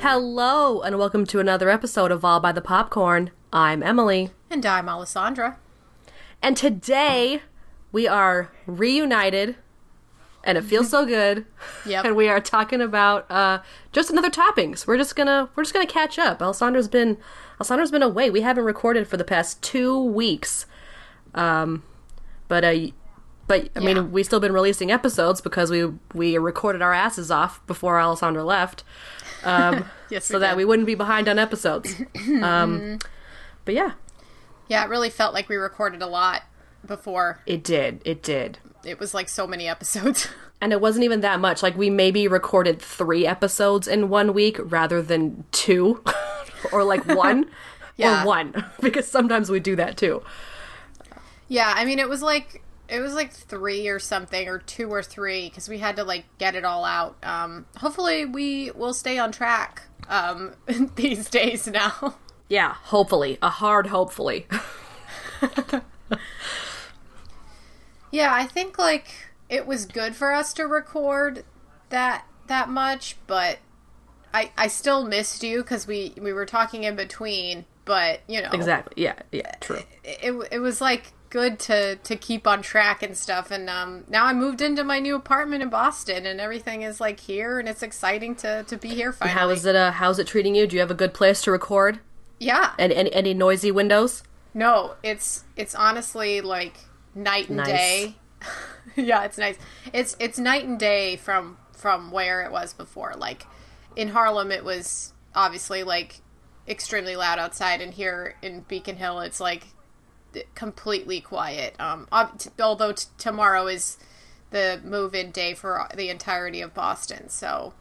Hello, and welcome to another episode of All by the Popcorn. I'm Emily, And I'm Alessandra. and today we are reunited, and it feels so good. Yep. And we are talking about uh, just another toppings. We're just gonna we're just gonna catch up. Alessandra's been Alessandra's been away. We haven't recorded for the past two weeks. Um, but uh, but I Yeah. mean, we've still been releasing episodes because we we recorded our asses off before Alessandra left. Um, Yes, so that did. we wouldn't be behind on episodes. um, but yeah, Yeah, it really felt like we recorded a lot before. it did. It did. It was like so many episodes. And it wasn't even that much. Like we maybe recorded three episodes in one week rather than two, or like one, Yeah. or one, because sometimes we do that too. yeah, I mean, it was like it was like three or something, or two or three, because we had to like get it all out. Um, hopefully, we will stay on track um, these days now. Yeah, hopefully, a hard hopefully. Yeah, I think like it was good for us to record that that much, but I I still missed you because we we were talking in between. But you know, exactly. Yeah. Yeah. True. it, it was like good to to keep on track and stuff and um now i moved into my new apartment in boston and everything is like here and it's exciting to to be here finally How is it? Uh, how's it treating you? Do you have a good place to record? yeah And any, any noisy windows? no it's it's honestly like night and Nice. day yeah it's nice it's it's night and day from from where it was before like in harlem it was obviously like extremely loud outside and here in beacon hill it's like completely quiet um ob- t- although t- tomorrow is the move-in day for the entirety of boston so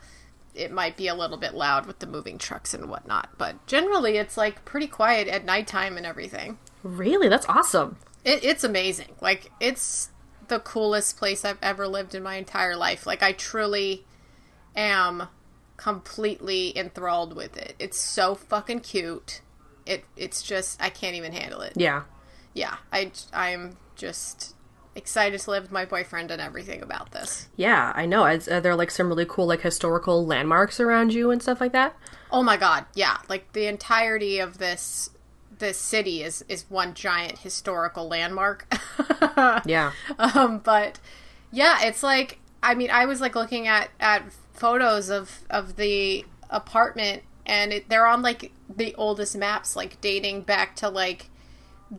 it might be a little bit loud with the moving trucks and whatnot but generally it's like pretty quiet at nighttime and everything Really? That's awesome. it, it's amazing. Like it's the coolest place I've ever lived in my entire life. Like I truly am completely enthralled with it. It's so fucking cute. It it's just I can't even handle it. Yeah. Yeah, I I'm just excited to live with my boyfriend and everything about this. Yeah, I know. Is, are there like some really cool like historical landmarks around you and stuff like that? Oh my god, yeah. Like the entirety of this this city is is one giant historical landmark. Yeah. um but yeah it's like i mean i was like looking at at photos of of the apartment and it, they're on like the oldest maps like dating back to like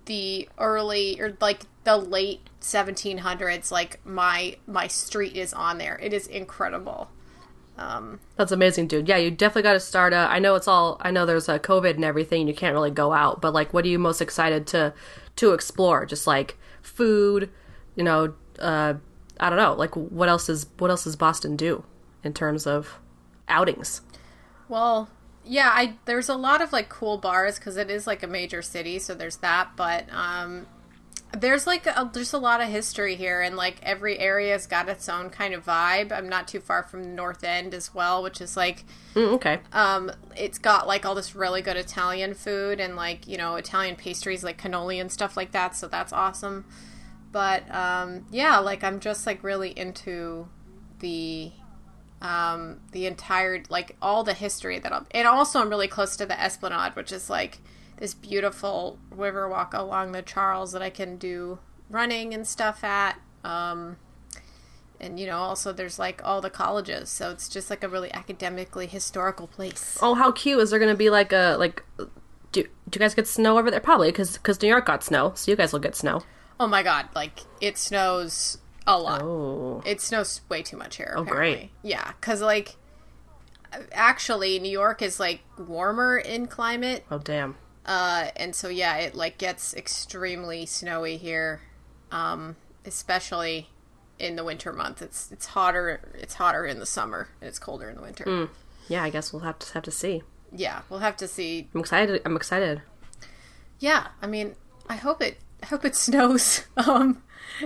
the early or like the late 1700s like my my street is on there it is incredible um That's amazing, dude. Yeah, you definitely got to start. Uh, I know it's all. I know there's uh, COVID and everything. and You can't really go out, but like, what are you most excited to to explore? Just like food, you know. Uh, I don't know. Like, what else is what else does Boston do in terms of outings? Well, yeah, I there's a lot of like cool bars because it is like a major city, so there's that. But um, there's like a, there's a lot of history here, and like every area's got its own kind of vibe. I'm not too far from the North End as well, which is like Mm, okay. um, it's got like all this really good Italian food and like you know Italian pastries like cannoli and stuff like that. So that's awesome. But um, yeah, like I'm just like really into the um, the entire like all the history that I'm, and also I'm really close to the Esplanade, which is like this beautiful river walk along the Charles that I can do running and stuff at. Um, and you know, also there's like all the colleges, so it's just like a really academically historical place. Oh, how cute! Is there going to be like a like? Do, do you guys get snow over there? Probably because because New York got snow, so you guys will get snow. Oh my god, like it snows a lot. Oh, It snows way too much here. Oh, great. Yeah, because like actually, New York is like warmer in climate. oh, damn. Uh, and so yeah, it like gets extremely snowy here, um, especially in the winter month. It's it's hotter. It's hotter in the summer and it's colder in the winter. Yeah, I guess we'll have to have to see. Yeah, we'll have to see. I'm excited. I'm excited. Yeah, I mean, I hope it. I hope it snows. Um,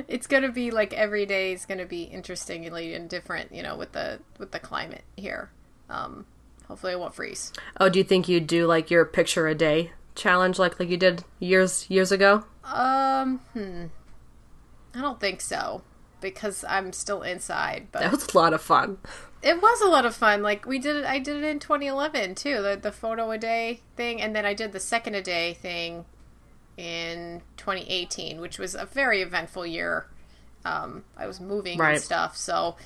it's gonna be like every day is gonna be interestingly and different. You know, with the with the climate here. Um, hopefully, it won't freeze. Oh, do you think you'd do like your picture a day challenge like like you did years years ago? Um, hmm. I don't think so because I'm still inside. But That was a lot of fun. It was a lot of fun. Like we did it. I did it in 2011 too. The the photo a day thing, and then I did the second a day thing in 2018, which was a very eventful year. Um, I was moving Right. and stuff, so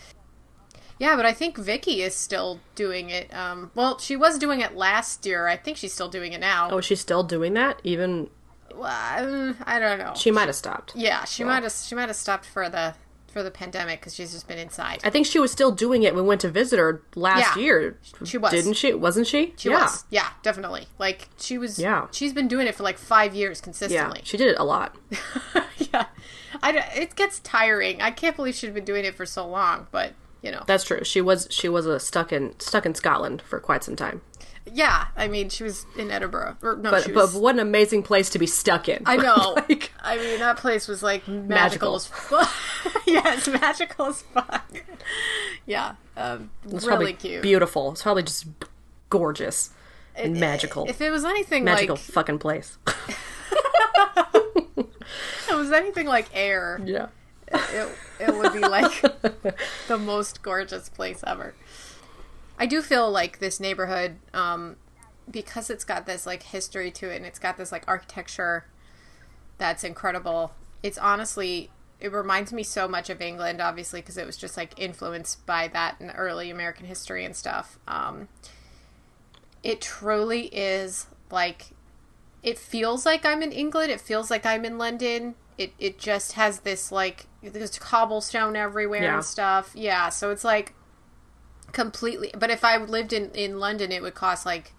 yeah. But I think Vicky is still doing it. Um, well, she was doing it last year. I think she's still doing it now. Oh, she's still doing that? Even Well, I I don't know. she might have stopped. yeah, she might have she might have stopped for the for the pandemic because she's just been inside. I think she was still doing it when we went to visit her last Yeah, year. she was. Didn't she? Wasn't she? She yeah. was. Yeah, definitely. Like she was Yeah. she's been doing it for like 5 years Yeah. consistently. She did it a lot. Yeah. I it gets tiring. I can't believe she's been doing it for so long, but you know. That's true. She was she was a stuck in stuck in Scotland for quite some time. Yeah, I mean, she was in Edinburgh. Or no, But she but what an amazing place to be stuck in. I know. Like, I mean, that place was like magical, Magical. as fuck. yes, magical as fuck. Yeah, um, it's really probably cute. beautiful. It's probably just gorgeous and magical. If it was anything magical like fucking place. if it was anything like air, yeah. it, it would be like the most gorgeous place ever. I do feel like this neighborhood, um, because it's got this like history to it and it's got this like architecture that's incredible. It's honestly, it reminds me so much of England, obviously, because it was just like influenced by that in early American history and stuff. Um, it truly is like it feels like I'm in England. It feels like I'm in London. It it just has this like there's cobblestone everywhere Yeah. and stuff. Yeah, so it's like completely. But if I lived in in London, it would cost like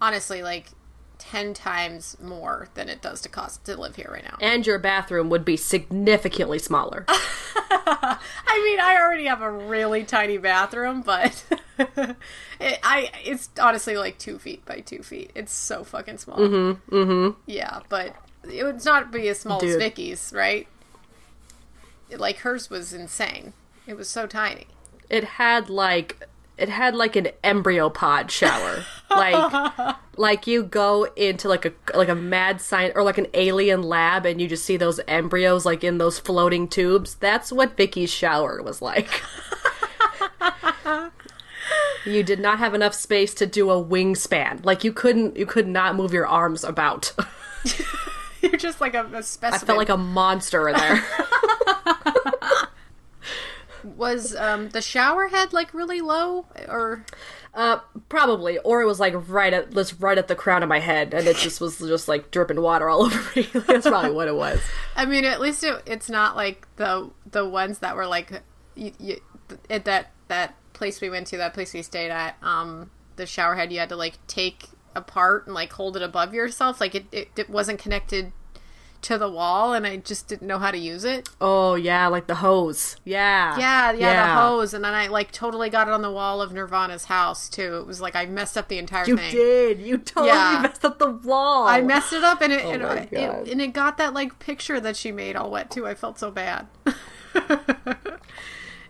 honestly like ten times more than it does to cost to live here right now. And your bathroom would be significantly smaller. I mean, I already have a really tiny bathroom, but it, I it's honestly like two feet by two feet. It's so fucking small. Mm-hmm. Mm-hmm. Yeah, but it would not be as small as Vicky's, right? Like hers was insane. It was so tiny. it had like it had like an embryo pod shower. Like like you go into like a like a mad science or like an alien lab and you just see those embryos like in those floating tubes. That's what vicky's shower was like. You did not have enough space to do a wingspan. Like you couldn't you could not move your arms about. You're just like a, a specimen. I felt like a monster in there was um, the shower head like really low or Uh, probably, or it was like right at just right at the crown of my head, and it just was just like dripping water all over me. That's probably what it was. I mean, at least it, it's not like the the ones that were like you, you, at that that place we went to, that place we stayed at. Um, the shower head you had to like take apart and like hold it above yourself. Like it, it, it wasn't connected to the wall, and I just didn't know how to use it. Oh yeah, like the hose. Yeah, Yeah, yeah, the hose, and then I like totally got it on the wall of Nirvana's house too. It was like I messed up the entire You thing. You did. You totally Yeah. messed up the wall. I messed it up, and it, and, my it, and it got that like picture that she made all wet too. I felt so bad.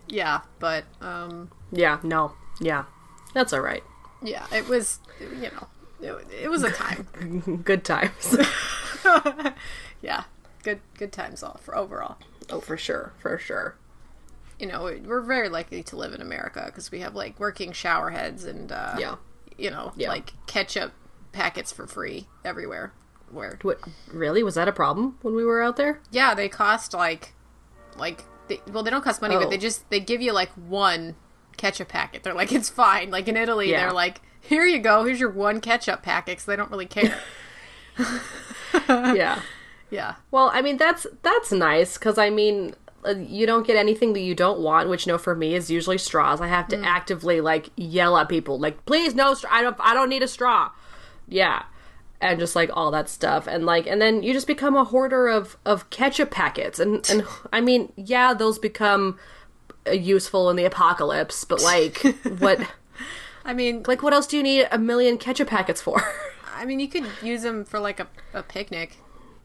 yeah, but um, Yeah. No. Yeah. That's all right. yeah, it was you know it, it was a time. Good times. yeah, good good times all for overall. oh, for sure. For sure. You know, we- we're very likely to live in America because we have like working shower heads and uh, Yeah. you know, Yeah. like ketchup packets for free everywhere. Where What? Really? Was that a problem when we were out there? Yeah, they cost like, like, they, well, they don't cost money, Oh. but they just they give you like one ketchup packet. They're like, it's fine. Like in Italy, Yeah. they're like, here you go, here's your one ketchup packet. So they don't really care. yeah. yeah, Well, I mean that's that's nice because I mean uh, you don't get anything that you don't want, which no for me is usually straws. I have to Mm. actively like yell at people like, please no straw. I don't I don't need a straw. Yeah, and just like all that stuff and like and then you just become a hoarder of of ketchup packets and and I mean yeah those become uh, useful in the apocalypse but like what I mean, like what else do you need a million ketchup packets for I mean, you could use them for like a, a picnic.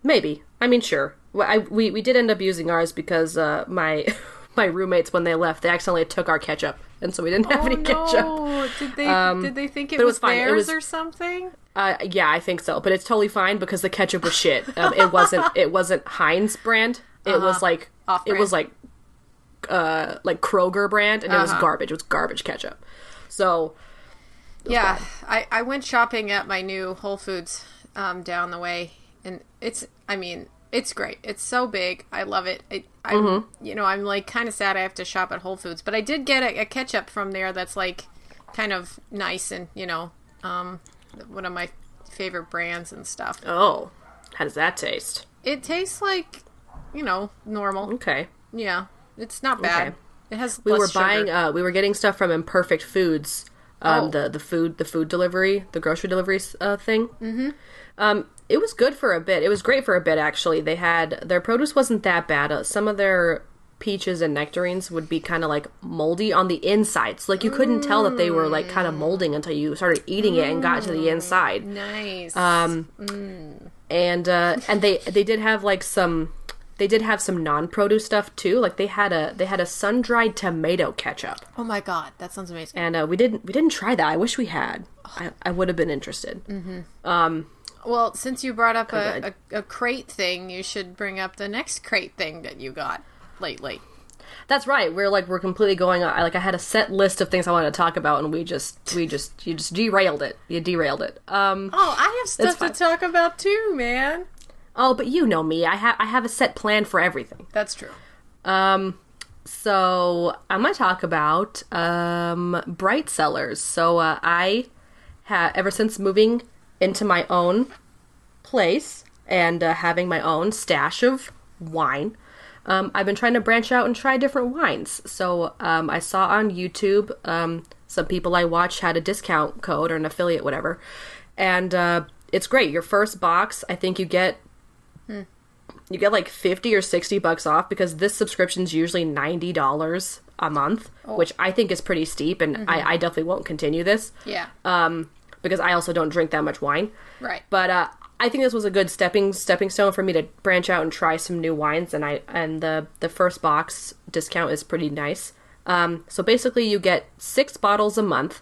Maybe I mean sure I we we did end up using ours because uh my my roommates when they left they accidentally took our ketchup and so we didn't have Oh any ketchup! Did they did they think it, was, was fine. It theirs was- or something? Uh, yeah, I think so, but it's totally fine because the ketchup was shit. Um, it wasn't. It wasn't Heinz brand. It was like it Off-brand. was like uh like Kroger brand, and it was garbage. It was garbage ketchup. So Yeah, I, I went shopping at my new Whole Foods um, down the way, and it's I mean it's great. It's so big. I love it. I, I Mm-hmm. you know I'm like kind of sad I have to shop at Whole Foods, but I did get a, a ketchup from there that's like kind of nice and you know um, one of my favorite brands and stuff. oh, how does that taste? It tastes like you know normal. Okay, Yeah, it's not bad. Okay. It has we were sugar. buying. Uh, we were getting stuff from Imperfect Foods. Um, Oh. the the food the food delivery the grocery delivery uh, thing. Mm-hmm. Um, it was good for a bit. It was great for a bit actually. They had their produce wasn't that bad. Uh, some of their peaches and nectarines would be kind of like moldy on the inside. So like you couldn't tell that they were like kind of molding until you started eating it and got to the inside. nice. Um, and uh, and they they did have like some they did have some non-produce stuff too. Like they had a they had a sun-dried tomato ketchup. oh my god, that sounds amazing. And uh, we didn't we didn't try that. I wish we had. I, I would have been interested. Um. Well, since you brought up a, a, a crate thing, you should bring up the next crate thing that you got lately. That's right. We're like we're completely going. I like I had a set list of things I wanted to talk about, and we just we just you just derailed it. You derailed it. Um. Oh, I have stuff to talk about too, man. Oh, but you know me. I have I have a set plan for everything. That's true. Um, so I'm gonna talk about um Bright Cellars. So uh, I have ever since moving into my own place and uh, having my own stash of wine. Um, I've been trying to branch out and try different wines. So um, I saw on YouTube um, some people I watch had a discount code or an affiliate, whatever, and uh, it's great. Your first box, I think you get you get like 50 or 60 bucks off because this subscription's usually $90 a month which i think is pretty steep and I, I definitely won't continue this Yeah. um, because i also don't drink that much wine right. but uh, i think this was a good stepping stepping stone for me to branch out and try some new wines and i and the the first box discount is pretty nice um, so basically you get six bottles a month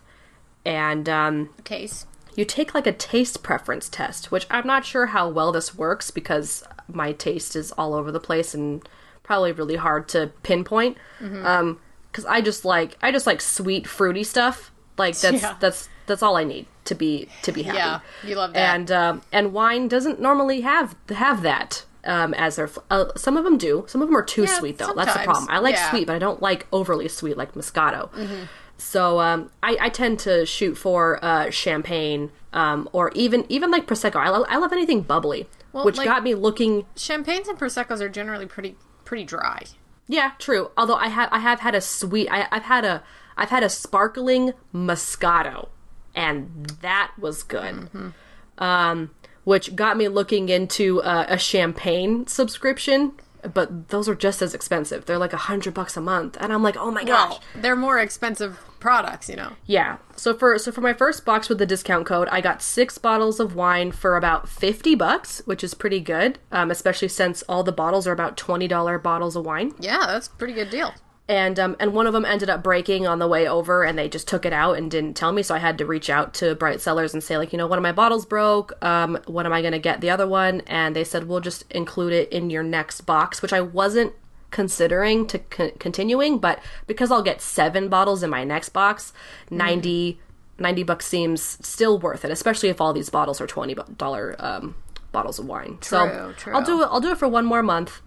and um, Case. You take like a taste preference test, which I'm not sure how well this works because my taste is all over the place and probably really hard to pinpoint. Um, because I just like I just like sweet fruity stuff. Like that's Yeah. that's that's all I need to be to be happy. Yeah, you love that. And um, and wine doesn't normally have have that. Um, as their uh, some of them do. Some of them are too Yeah, sweet though. That's the problem. I like Yeah. sweet, but I don't like overly sweet like Moscato. Mm-hmm. So um, I, I tend to shoot for uh, champagne um, or even even like prosecco. I, lo- I love anything bubbly, which like- got me looking. Champagnes and proseccos are generally pretty pretty dry. Yeah, true. Although I have I have had a sweet. I, I've had a I've had a sparkling Moscato, and that was good. Um, which got me looking into uh, a champagne subscription. But those are just as expensive. They're like a hundred bucks a month, and I'm like, oh my gosh. Well, they're more expensive products, you know. Yeah. So for so for my first box with the discount code, I got six bottles of wine for about fifty bucks, which is pretty good. Um, especially since all the bottles are about twenty dollar bottles of wine, Yeah, that's a pretty good deal. And um, and one of them ended up breaking on the way over, and they just took it out and didn't tell me. So I had to reach out to Bright Cellars and say like, you know, one of my bottles broke. Um, when am I gonna get the other one? And they said we'll just include it in your next box, which I wasn't considering to co- continuing, but because I'll get seven bottles in my next box, 90, 90 bucks seems still worth it, especially if all these bottles are twenty dollar um, bottles of wine. so True, true. I'll do it. I'll do it for one more month.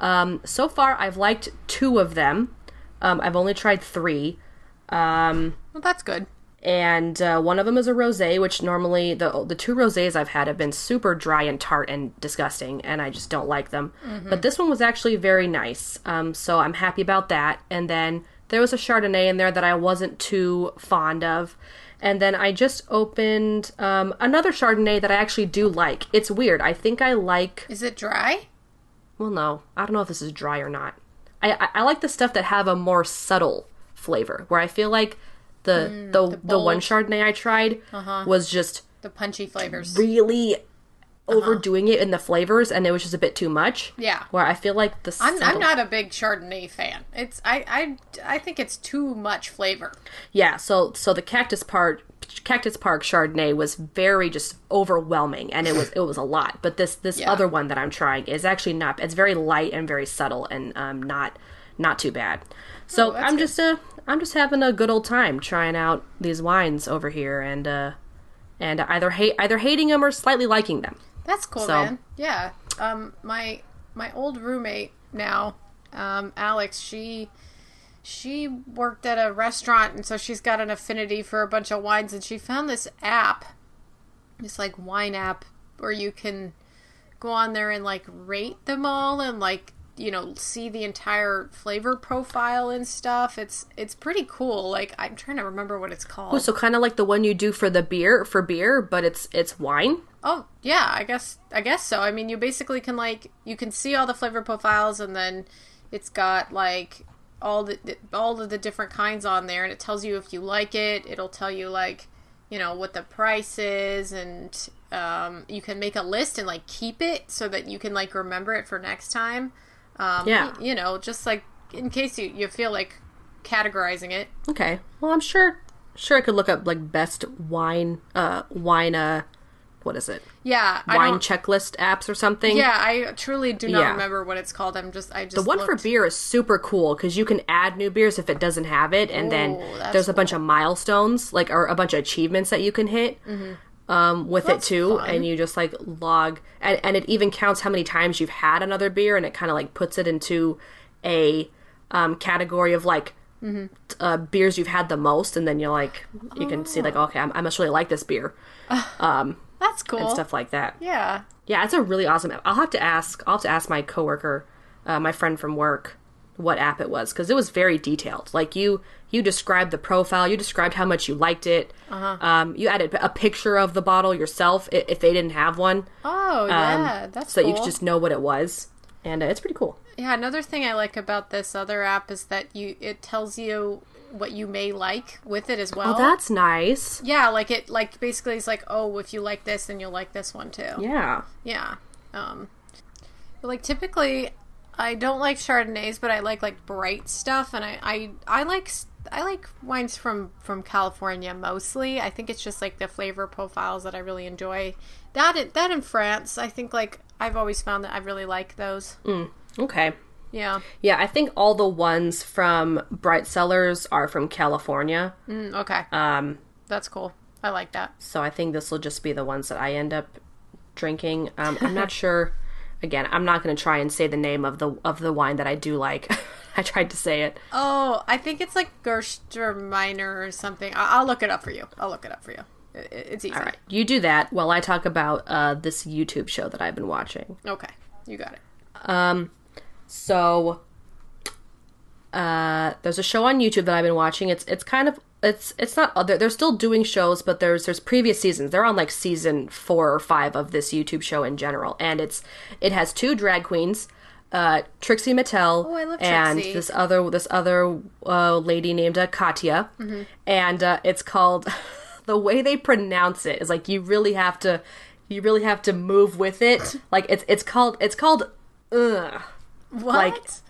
Um, so far, I've liked two of them. Um, I've only tried three Um, Well, that's good. and uh, one of them is a rosé, which normally the the two rosés I've had have been super dry and tart and disgusting, and I just don't like them. But this one was actually very nice, um, so I'm happy about that. And then there was a Chardonnay in there that I wasn't too fond of, And then I just opened um, another Chardonnay that I actually do like. It's weird. I think I like. Is it dry? Well, no, I don't know if this is dry or not. I I, I like the stuff that have a more subtle flavor. Where I feel like the mm, the the, one. Chardonnay I tried uh-huh. was just The punchy flavors. really uh-huh. overdoing it in the flavors, and it was just a bit too much. Yeah. Where I feel like the I'm, I'm not a big Chardonnay fan. It's I, I I think it's too much flavor. Yeah, so so the Cactus Park Cactus Park Chardonnay was very just overwhelming and it was it was a lot. But this this Yeah. other one that I'm trying is actually not it's very light and very subtle and um not not too bad. So Oh, I'm good. just uh I'm just having a good old time trying out these wines over here and uh and either hate either hating them or slightly liking them. That's cool, So- man. Yeah. Um, my my old roommate now, um, Alex. She she worked at a restaurant, and so she's got an affinity for a bunch of wines. And she found this app, this like wine app, where you can go on there and like rate them all and like you know see the entire flavor profile and stuff. It's it's pretty cool. Like I'm trying to remember what it's called. Oh, so kind of like the one you do for the beer for beer, but it's it's wine. Oh yeah, I guess I guess so. I mean, you basically can like you can see all the flavor profiles, and then it's got like all the all of the different kinds on there, and it tells you if you like it. It'll tell you like you know what the price is, and um, you can make a list and like keep it so that you can like remember it for next time. Um, Yeah. you know, just like in case you you feel like categorizing it. Okay. Well, I'm sure sure I could look up like best wine uh wine uh what is it? Yeah, Wine checklist apps or something. Yeah, I truly do not Yeah. remember what it's called. I'm just I just The one for beer is super cool because you can add new beers if it doesn't have it, and then Ooh, that's there's a bunch of milestones, like or a bunch of achievements that you can hit um, with it Mm-hmm. Too, fun. and you just like log, and, and it even counts how many times you've had another beer, and it kind of like puts it into a um, category of like Mm-hmm. uh, beers you've had the most, and then you're like you can see Oh. like okay, I'm, I must really like this beer That's cool. and stuff like that. Yeah. Yeah, it's a really awesome app. I'll have to ask. I'll have to ask my coworker, uh, my friend from work, what app it was because it was very detailed. Like you, you described the profile. You described how much you liked it. Uh-huh. Um, you added a picture of the bottle yourself if they didn't have one, Oh yeah, that's Um, so that cool. you could just know what it was. And uh, it's pretty cool. Yeah, another thing I like about this other app is that you it tells you what you may like with it as well. Oh, that's nice. yeah, like it like basically it's like, oh, if you like this, then you'll like this one too. Yeah. Yeah. Um but, like typically I don't like Chardonnays, but I like like bright stuff and I I, I like I like wines from from California mostly. I think it's just like the flavor profiles that I really enjoy. That that in France, I think like I've always found that I really like those. Okay. Yeah. Yeah, I think all the ones from Bright Cellars are from California. Mm, okay. Um, That's cool. I like that. So I think this will just be the ones that I end up drinking. Um, I'm not sure. Again, I'm not going to try and say the name of the of the wine that I do like. I tried to say it. Oh, I think it's like Gerstraminer or something. I- I'll look it up for you. I'll look it up for you. I- I- It's easy. All right, you do that while I talk about uh, this YouTube show that I've been watching. Okay. You got it. So, uh, there's a show on YouTube that I've been watching. It's it's kind of it's it's not they're, they're still doing shows, but there's there's previous seasons. They're on like season four or five of this YouTube show in general, and it's it has two drag queens. Uh, Trixie Mattel Oh, and Trixie. this other this other uh, lady named uh, Katya, Mm-hmm. and uh, it's called the way they pronounce it is like you really have to you really have to move with it. Like it's it's called it's called ugh. What?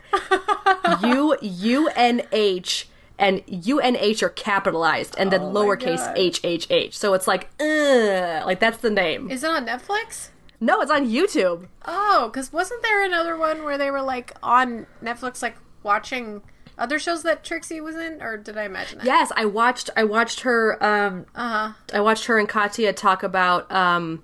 Like U U N H and U N H are capitalized and then lowercase H H H. So it's like ugh, like that's the name. Is it on Netflix? No, it's on YouTube. Oh, because wasn't there another one where they were like on Netflix, like watching other shows that Trixie was in, or did I imagine that? Yes, I watched I watched her um Uh huh. I watched her and Katya talk about um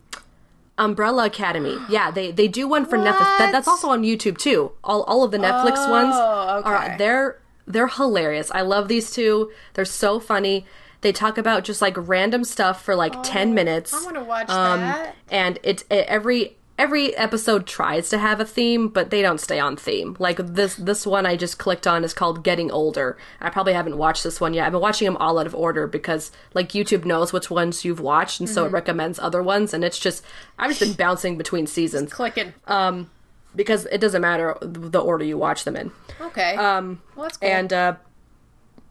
Umbrella Academy. Yeah, they they do one for Netflix. That, that's also on YouTube too. All all of the Netflix ones okay. are they're they're hilarious. I love these two. They're so funny. They talk about just like random stuff for like 10 minutes. I want to watch Um, that. and it's it, every every episode tries to have a theme, but they don't stay on theme. Like this this one I just clicked on is called Getting Older. I probably haven't watched this one yet. I've been watching them all out of order because like YouTube knows which ones you've watched, and so it recommends other ones. And it's just I've just been bouncing between seasons Clicking. Um because it doesn't matter the order you watch them in. okay. Um. Well, that's cool. And uh,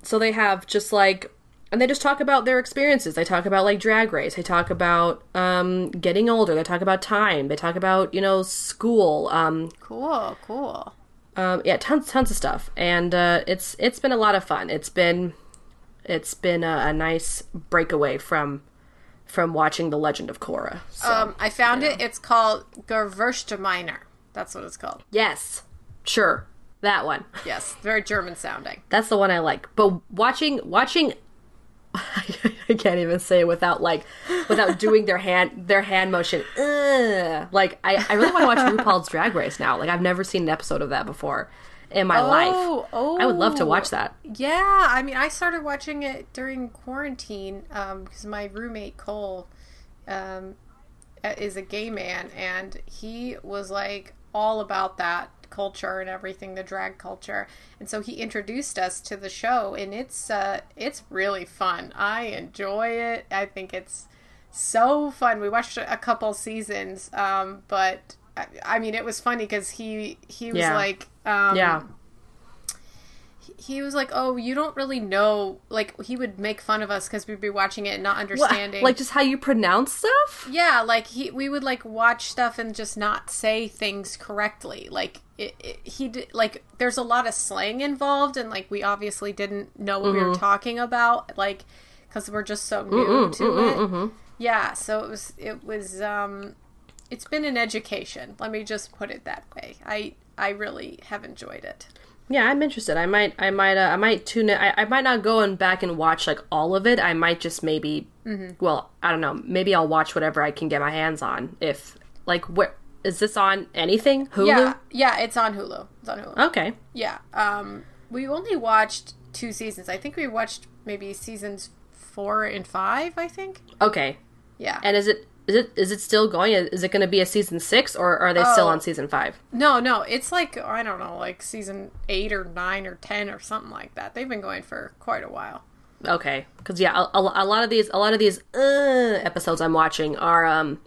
so they have just like, and they just talk about their experiences. They talk about like drag race. They talk about um, getting older. They talk about time. They talk about you know school. Um, cool. Cool. um, yeah, tons tons of stuff. And uh, it's it's been a lot of fun. It's been it's been a, a nice breakaway from from watching The Legend of Korra. So, Um. I found it. It's called Gewürztraminer. That's what it's called. yes, sure, that one. Yes. Very German sounding. That's the one I like. But watching watching I can't even say it without like without doing their hand their hand motion. Ugh. Like I, I really want to watch RuPaul's Drag Race now. Like I've never seen an episode of that before in my life. oh. I would love to watch that. Yeah, I mean, I started watching it during quarantine because my roommate Cole um, uh, is a gay man, and he was like all about that culture and everything, the drag culture, and so he introduced us to the show, and it's uh, it's really fun. I enjoy it. I think it's so fun. We watched a couple seasons, um, but I, I mean, it was funny because he he was Yeah. like. Um, Yeah. He was like, "Oh, you don't really know." Like he would make fun of us because we'd be watching it and not understanding. Like just how you pronounce stuff? yeah, like he we would like watch stuff and just not say things correctly. Like it, it, he did, like there's a lot of slang involved, and like we obviously didn't know what we were talking about, like because we're just so new to it. Yeah, so it was it was um, it's been an education. Let me just put it that way. I I really have enjoyed it. Yeah, I'm interested. I might I might uh, I might tune in. I, I might not go and back and watch like all of it. I might just maybe well, I don't know. Maybe I'll watch whatever I can get my hands on. If like where is this on anything? Hulu? Yeah, yeah, it's on Hulu. It's on Hulu. Okay. Yeah. Um, we only watched two seasons. I think we watched maybe seasons four and five. I think. Okay. Yeah. And is it is it is it still going? Is it going to be a season six, or are they still Oh. on season five? no, no, it's like I don't know, like season eight or nine or ten or something like that. They've been going for quite a while. Okay, because yeah, a, a, a lot of these a lot of these uh, episodes I'm watching are um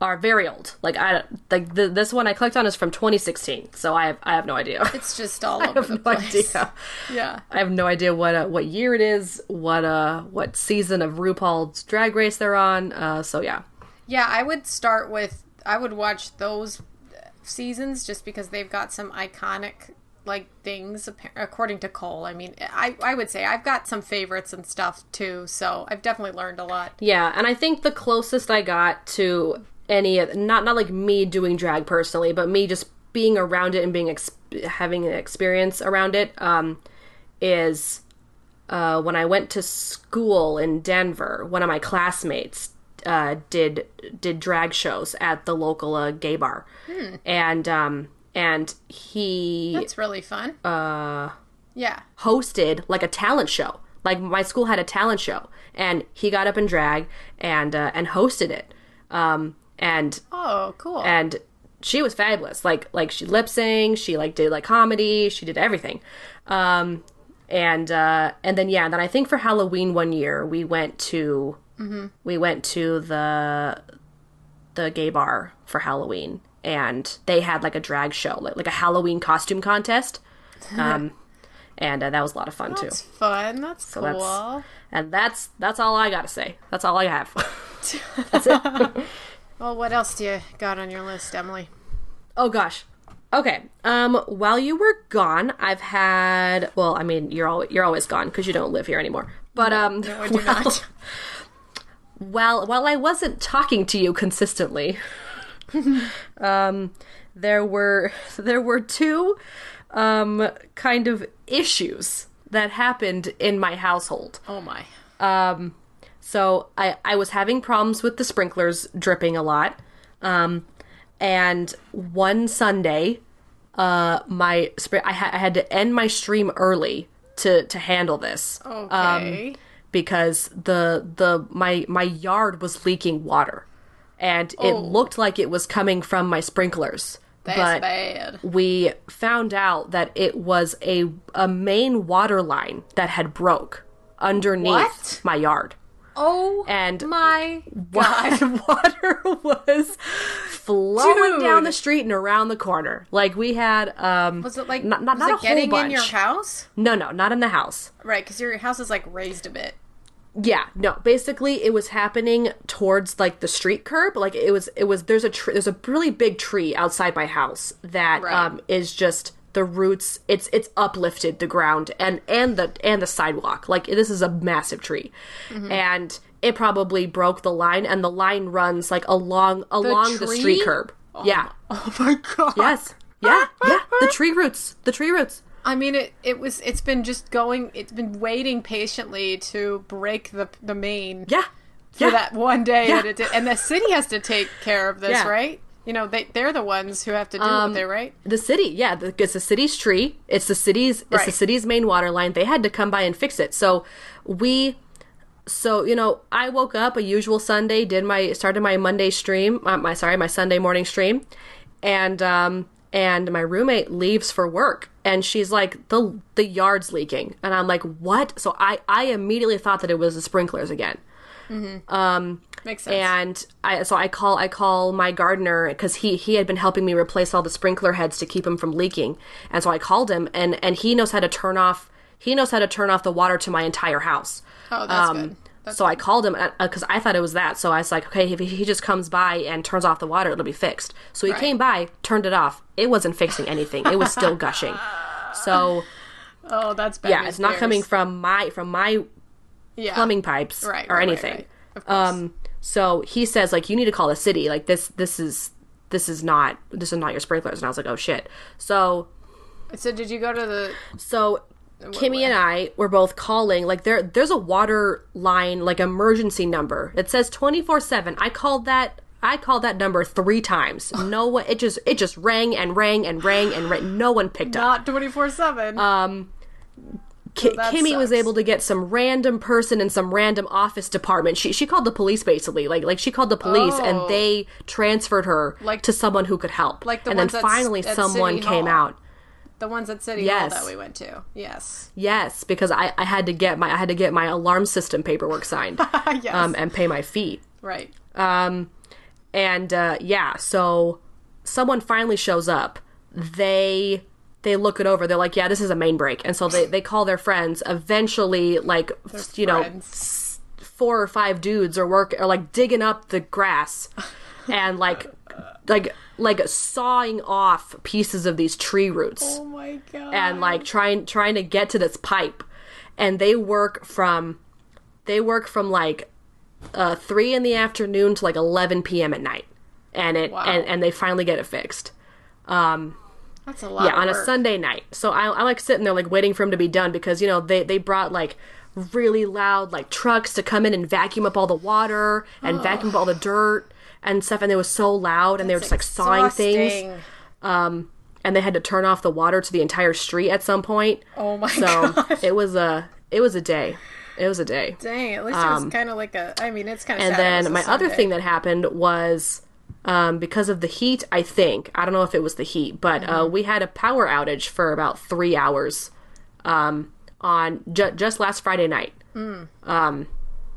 are very old. Like I like the, this one I clicked on is from 2016, so I have I have no idea. It's just all I over have the no place. idea. Yeah. I have no idea what uh, what year it is, what uh what season of RuPaul's Drag Race they're on. Uh, so yeah, Yeah, I would start with I would watch those seasons just because they've got some iconic like things according to Cole. I mean, I I would say I've got some favorites and stuff too, so I've definitely learned a lot. yeah, and I think the closest I got to any of not not like me doing drag personally, but me just being around it and being ex- having an experience around it um, is uh, when I went to school in Denver. One of my classmates uh, did did drag shows at the local uh, gay bar, and um, and he That's really fun. Uh Yeah. hosted like a talent show. Like my school had a talent show, and he got up in drag and uh, and hosted it. Um, and Oh, cool. and she was fabulous. Like like she lip sang, she like did like comedy, she did everything. Um, and uh, and then yeah, then I think for Halloween one year we went to we went to the the gay bar for Halloween, and they had like a drag show, like like a Halloween costume contest. Um, and uh, that was a lot of fun too. That's fun. That's cool. that's- And that's that's all I gotta say. That's all I have. that's it. Well, what else do you got on your list, Emily? Oh gosh. Okay. Um while you were gone, I've had well, I mean, you're all you're always gone because you don't live here anymore. But um No, I do well, not. while while I wasn't talking to you consistently, um there were there were two um kind of issues that happened in my household. Oh my. Um, So I, I was having problems with the sprinklers dripping a lot. Um, and one Sunday, uh, my I, ha- I had to end my stream early to to handle this Okay. because the the my my yard was leaking water. And it Oh. looked like it was coming from my sprinklers. That's but bad. we found out that it was a a main water line that had broke underneath What? my yard. Oh And my God. water was flowing Dude. down the street and around the corner. Like we had um Was it like not, not, was not it a whole getting bunch. in your house? No, no, not in the house. Right, because your house is like raised a bit. Yeah, no. Basically, it was happening towards like the street curb. Like it was, it was. There's a tr- there's a really big tree outside my house that Right. um is just the roots. It's it's uplifted the ground and and the and the sidewalk. Like this is a massive tree, Mm-hmm. and it probably broke the line. And the line runs like along along the, tree? street curb. yeah. Oh my god. Yes. Yeah. Yeah. The tree roots. The tree roots. I mean, it, it was it's been just going. It's been waiting patiently to break the the main Yeah. for Yeah. that one day Yeah. that it did. And the city has to take care of this, Yeah. right? You know, they they're the ones who have to do Um, it. Right? The city, yeah, the, it's the city's tree. It's the city's. It's the city's main water line. They had to come by and fix it. So we, so you know, I woke up a usual Sunday, did my started my Monday stream, uh, my sorry, my Sunday morning stream, and um and my roommate leaves for work, and she's like the the yard's leaking, and I'm like what? So I I immediately thought that it was the sprinklers again. Mm-hmm. Um, Makes sense. And I so I call I call my gardener because he he had been helping me replace all the sprinkler heads to keep them from leaking. And so I called him and and he knows how to turn off he knows how to turn off the water to my entire house. oh, that's um, good. That's so I called him because I thought it was that. So I was like, okay, if he just comes by and turns off the water, it'll be fixed. So he Right. came by, turned it off. It wasn't fixing anything. It was still gushing. So oh, that's bad. yeah, it's not bears. coming from my from my yeah. plumbing pipes right, or right, anything. right. Of course. Um, so he says like you need to call the city. Like this this is this is not this is not your sprinklers. And I was like, oh shit. So so did you go to the? so Kimmy and I were both calling like there there's a water line like emergency number. It says 24/7. I called that I called that number 3 times. No one it just it just rang and rang and rang and rang. No one picked up. Not twenty four seven. Um, Ki- that Kimmy was able to get some random person in some random office department. She she called the police basically, like like she called the police Oh. and they transferred her Like- to someone who could help. like the and then finally someone came out. The ones at City Yes. Hall that we went to. Yes. Yes, because I, I had to get my I had to get my alarm system paperwork signed yes. um, and pay my fee. right. Um, and uh, yeah, so someone finally shows up. They they look it over. They're like, yeah, this is a main break, and so they they call their friends. Eventually, like you know, four or five dudes are work are like digging up the grass and like like like sawing off pieces of these tree roots Oh my god. and like trying trying to get to this pipe and they work from they work from like uh 3 in the afternoon to like 11 p.m. at night and it Wow. and, and they finally get it fixed That's a lot. yeah on a. Sunday night so I, I like sitting there like waiting for him to be done because you know they they brought like really loud like trucks to come in and vacuum up all the water and vacuum up all the dirt and stuff and it was so loud and they were just like sawing things um, and they had to turn off the water to the entire street at some point. Oh my So god. it was a it was a day. It was a day. Dang, at least it was kind of like a. I mean, it's kind of. Um, And then my other thing that happened was um, because of the heat. I think I don't know if it was the heat, but Mm-hmm. uh, we had a power outage for about three hours um, on ju- just last Friday night. Mm. Um,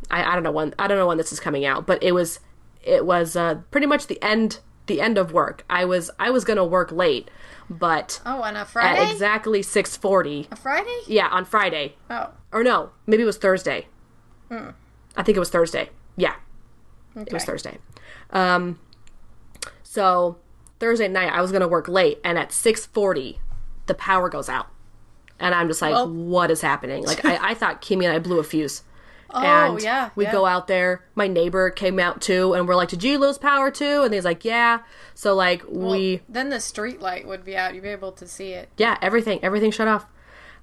I, I don't know when I don't know when this is coming out, but it was it was uh, pretty much the end the end of work. I was I was gonna work late, but Oh, on a Friday. at exactly 6:40. a Friday. Yeah, on Friday. Oh, Or no, maybe it was Thursday. I think it was Thursday. Yeah. okay. It was Thursday. Um so Thursday night I was going to work late and at 6:40 the power goes out. And I'm just like Well- what is happening? Like I, I thought Kimmy and I blew a fuse. Oh, and yeah, we yeah. go out there. My neighbor came out too, and we're like, "Did you lose power too?" And he's like, "Yeah." So like Well, we then the street light would be out. You'd be able to see it. yeah, everything, everything shut off.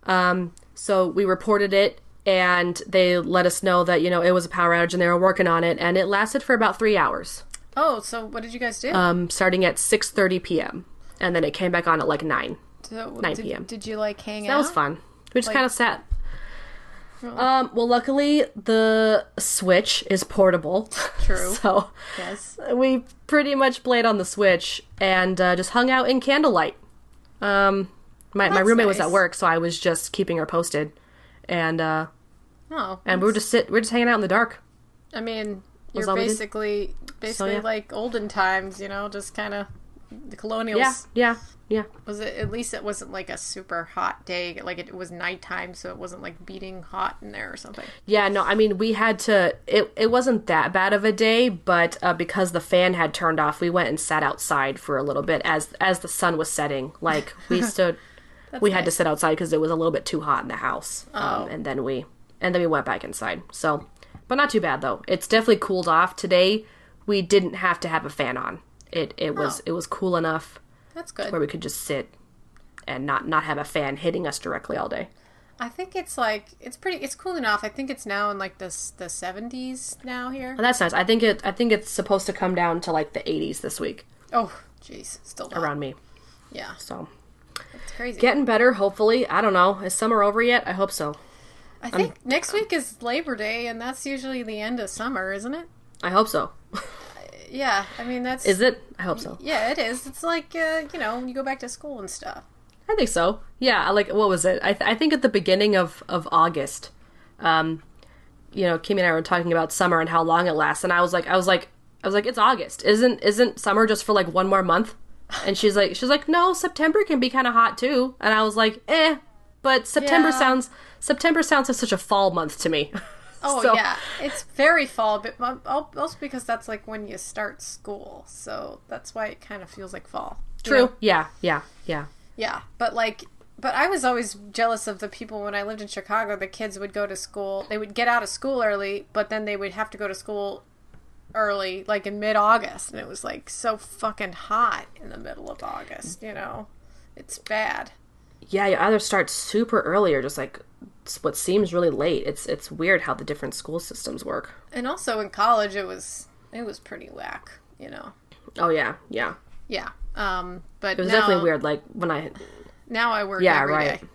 Um, so we reported it, and they let us know that you know it was a power outage, and they were working on it, and it lasted for about three hours, Oh, so what did you guys do? um, starting at six thirty p.m. and then it came back on at like nine. So, 9 did, p.m.. Did you like hang out? That was fun. We just Like- kind of sat. Um, well, luckily the Switch is portable. True. so Yes. we pretty much played on the Switch and uh, just hung out in candlelight. Um, my, my That's roommate was nice. at work, so I was just keeping her posted, and uh, Oh. and we were just sit we were just hanging out in the dark. I mean, Was you're all we did? basically basically yeah. like olden times, you know, just kind of the colonials. Yeah, yeah, yeah. Was it at least it wasn't like a super hot day, like it was nighttime, so it wasn't like beating hot in there or something. Yeah, no, I mean we had to. It it wasn't that bad of a day, but uh, because the fan had turned off, we went and sat outside for a little bit as as the sun was setting. Like we stood, we had to sit outside because it was a little bit too hot in the house. Oh. Um, and then we and then we went back inside. So, but not too bad though. It's definitely cooled off today. We didn't have to have a fan on. It it was Oh. it was cool enough That's good. where we could just sit and not not have a fan hitting us directly all day. I think it's like it's pretty. It's cool enough. I think it's now in like the the seventies now here. But that's nice. I think it I think it's supposed to come down to like the 80s this week. Oh, jeez, still hot. around me. Yeah, So it's crazy. getting better, hopefully. I don't know. Is summer over yet? I hope so. I think next week is Labor Day, and that's usually the end of summer, isn't it? I hope so. Yeah, I mean that's Is it? I hope so. Yeah, it is. It's like uh, you know, you go back to school and stuff. I think so. Yeah. I Like what was it? I th- I think at the beginning of of August, um, you know, Kimmy and I were talking about summer and how long it lasts, and I was like, I was like, I was like, it's August. Isn't isn't summer just for like one more month? And she's like, she's like, no, September can be kind of hot too. And I was like, eh. But September Yeah. sounds September sounds like such a fall month to me. Oh So- yeah, it's very fall, but also because that's like when you start school, so that's why it kind of feels like fall. you True. know? Yeah. Yeah. Yeah. Yeah, but like, but I was always jealous of the people when I lived in Chicago. The kids would go to school. They would get out of school early, but then they would have to go to school early, like in mid August, and it was like so fucking hot in the middle of August. You know, it's bad. Yeah, you either start super early or just like what seems really late. It's it's weird how the different school systems work. And also in college, it was it was pretty whack. You know. Oh yeah, yeah. Yeah. Um. But It was now, definitely weird. Like when I Now I work Yeah, every right. day.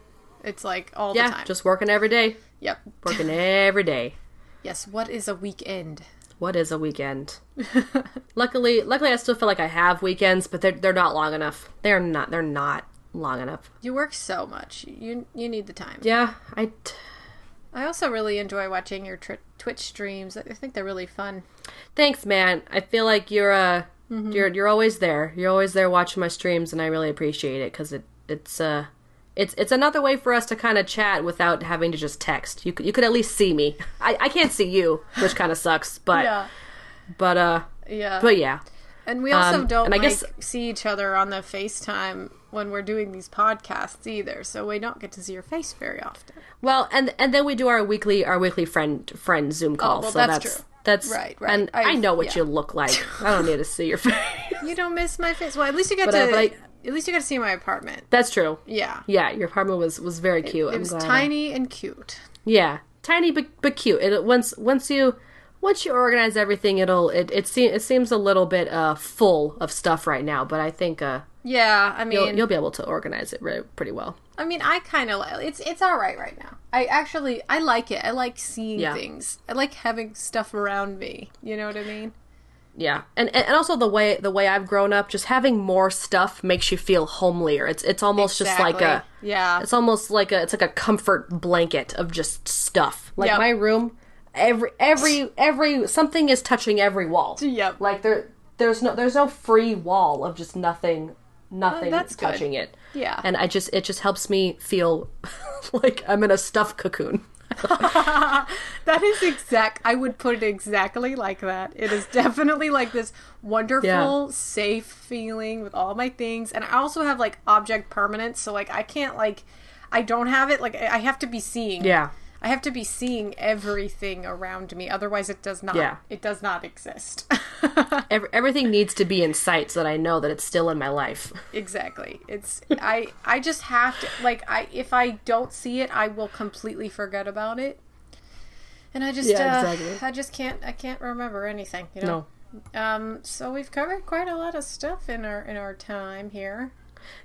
It's like all yeah, the time. just working every day, yep. working every day. Yes. What is a weekend? What is a weekend? luckily, luckily, I still feel like I have weekends, but they're they're not long enough. They're not. They're not long enough. You work so much. You you need the time. Yeah, I. T- I also really enjoy watching your tr- Twitch streams. I think they're really fun. thanks, man. I feel like you're uh you're you're always there. You're always there watching my streams, and I really appreciate it because it it's uh it's it's another way for us to kind of chat without having to just text. You could you could at least see me. I I can't see you, which kind of sucks, but but uh yeah. but yeah. And we also um, don't and I like guess- see each other on the FaceTime when we're doing these podcasts either. So we don't get to see your face very often. Well, and and then we do our weekly our weekly friend friend Zoom call. Oh, well, so that's that's true. that's Right, right. And i I've- know what yeah. you look like. I don't need to see your face. You don't miss my face. Well, at least you get But, to uh, I- at least you got to see my apartment. That's true. Yeah. Yeah, your apartment was was very cute. It I'm was tiny and cute. Yeah, tiny but but cute. It once once you once you organize everything, it'll it it, se- it seems a little bit uh full of stuff right now, but I think uh Yeah, I mean, you'll you'll be able to organize it re- pretty well. I mean, I kind of it's it's all right right now. I actually I like it. I like seeing Yeah. things. I like having stuff around me. You know what I mean? Yeah, and and also the way the way I've grown up, just having more stuff makes you feel homelier. It's it's almost just like a yeah. It's almost like a it's like a comfort blanket of just stuff. Like Yep. my room, every every every something is touching every wall. Yep. Like there there's no there's no free wall of just nothing nothing that's good. touching it. Yeah. And I just it just helps me feel like I'm in a stuffed cocoon. That is exact. I would put it exactly like that. It is definitely like this wonderful, Yeah. safe feeling with all my things, and I also have like object permanence. So like I can't like, I don't have it. Like I have to be seeing. Yeah. I have to be seeing everything around me. Otherwise, it does not. Yeah. It does not exist. Every, everything needs to be in sight so that I know that it's still in my life. exactly. It's I. I just have to like I. If I don't see it, I will completely forget about it. And I just, Yeah, uh, exactly. I just can't, I can't remember anything. You know. No. Um, so we've covered quite a lot of stuff in our in our time here.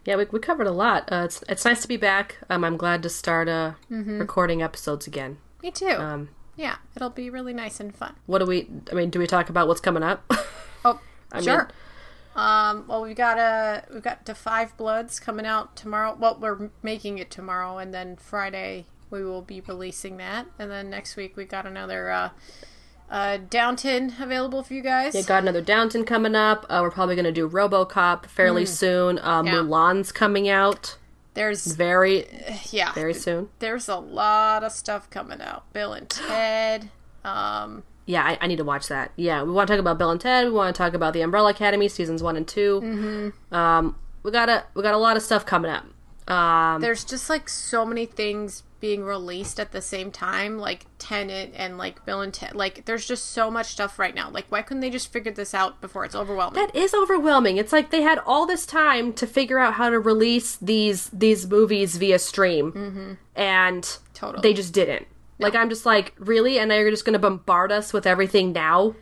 Yeah, we, we covered a lot. Uh, it's it's nice to be back. Um, I'm glad to start uh, recording episodes again. Me too. Um, yeah, it'll be really nice and fun. what do we? I mean, do we talk about what's coming up? Oh, I sure. mean- um, well, we've got a we've got to Five Bloods coming out tomorrow. Well, we're making it tomorrow, and then Friday we will be releasing that, and then next week we got another uh, uh, Downton available for you guys. We got another Downton coming up. Uh, we're probably going to do RoboCop fairly soon. Uh, Yeah. Mulan's coming out There's very, yeah, very soon. there's a lot of stuff coming out. Bill and Ted. Um, Yeah, I, I need to watch that. Yeah, we want to talk about Bill and Ted. We want to talk about the Umbrella Academy seasons one and 2 Mm-hmm. Um, we got a we got a lot of stuff coming up. Um, there's just like so many things being released at the same time, like Tenet and like Bill and Ted. Like, there's just so much stuff right now. Like, why couldn't they just figure this out before it's overwhelming? that is overwhelming. It's like they had all this time to figure out how to release these these movies via stream, mm-hmm. and Totally. they just didn't. Like I'm just like really, and they're just going to bombard us with everything now.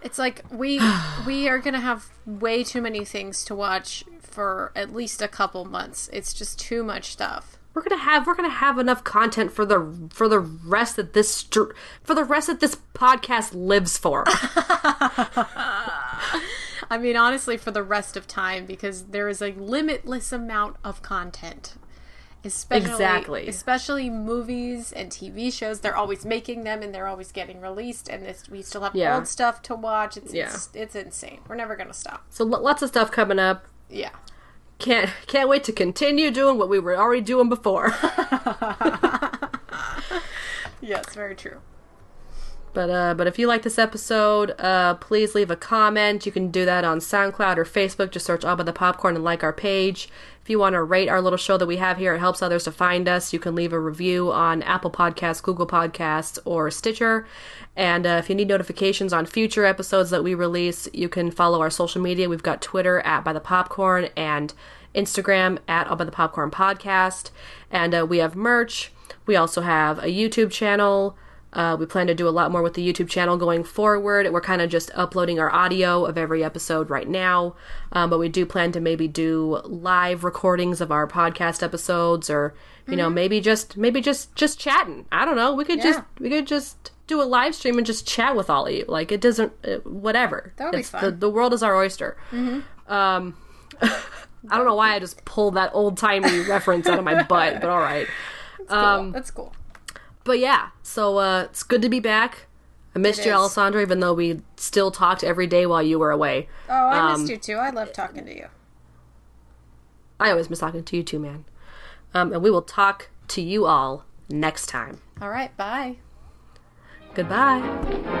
It's like we we are gonna have way too many things to watch for at least a couple months. It's just too much stuff. We're gonna have we're gonna have enough content for the for the rest that this str- for the rest that this podcast lives for. I mean, honestly, for the rest of time, because there is a limitless amount of content. Especially, Exactly. Especially movies and TV shows. They're always making them and they're always getting released. And this, we still have Yeah. old stuff to watch. It's, Yeah. it's, it's insane. We're never going to stop. so lots of stuff coming up. Yeah. Can't can't wait to continue doing what we were already doing before. Yes, very true. But uh, but if you like this episode, uh, please leave a comment. You can do that on SoundCloud or Facebook. Just search Abba the Popcorn and like our page. If you want to rate our little show that we have here, it helps others to find us. You can leave a review on Apple Podcasts, Google Podcasts, or Stitcher. And uh, if you need notifications on future episodes that we release, you can follow our social media. We've got Twitter at By the Popcorn and Instagram at All By the Popcorn Podcast. And uh, we have merch. We also have a YouTube channel. Uh, we plan to do a lot more with the YouTube channel going forward. We're kind of just uploading our audio of every episode right now, um, but we do plan to maybe do live recordings of our podcast episodes, or you know, maybe just maybe just just chatting. I don't know. We could just we could just do a live stream and just chat with all of you. Like it doesn't, uh, whatever. That would be fun. The, the world is our oyster. Um, I don't know why I just pulled that old timey reference out of my butt, but all right. Cool. That's cool. But yeah, so uh, it's good to be back. I missed It you, is. Alessandra, even though we still talked every day while you were away. Oh, I Um, missed you too. I love talking to you. I always miss talking to you too, man. Um, and we will talk to you all next time. All right. Bye. Goodbye.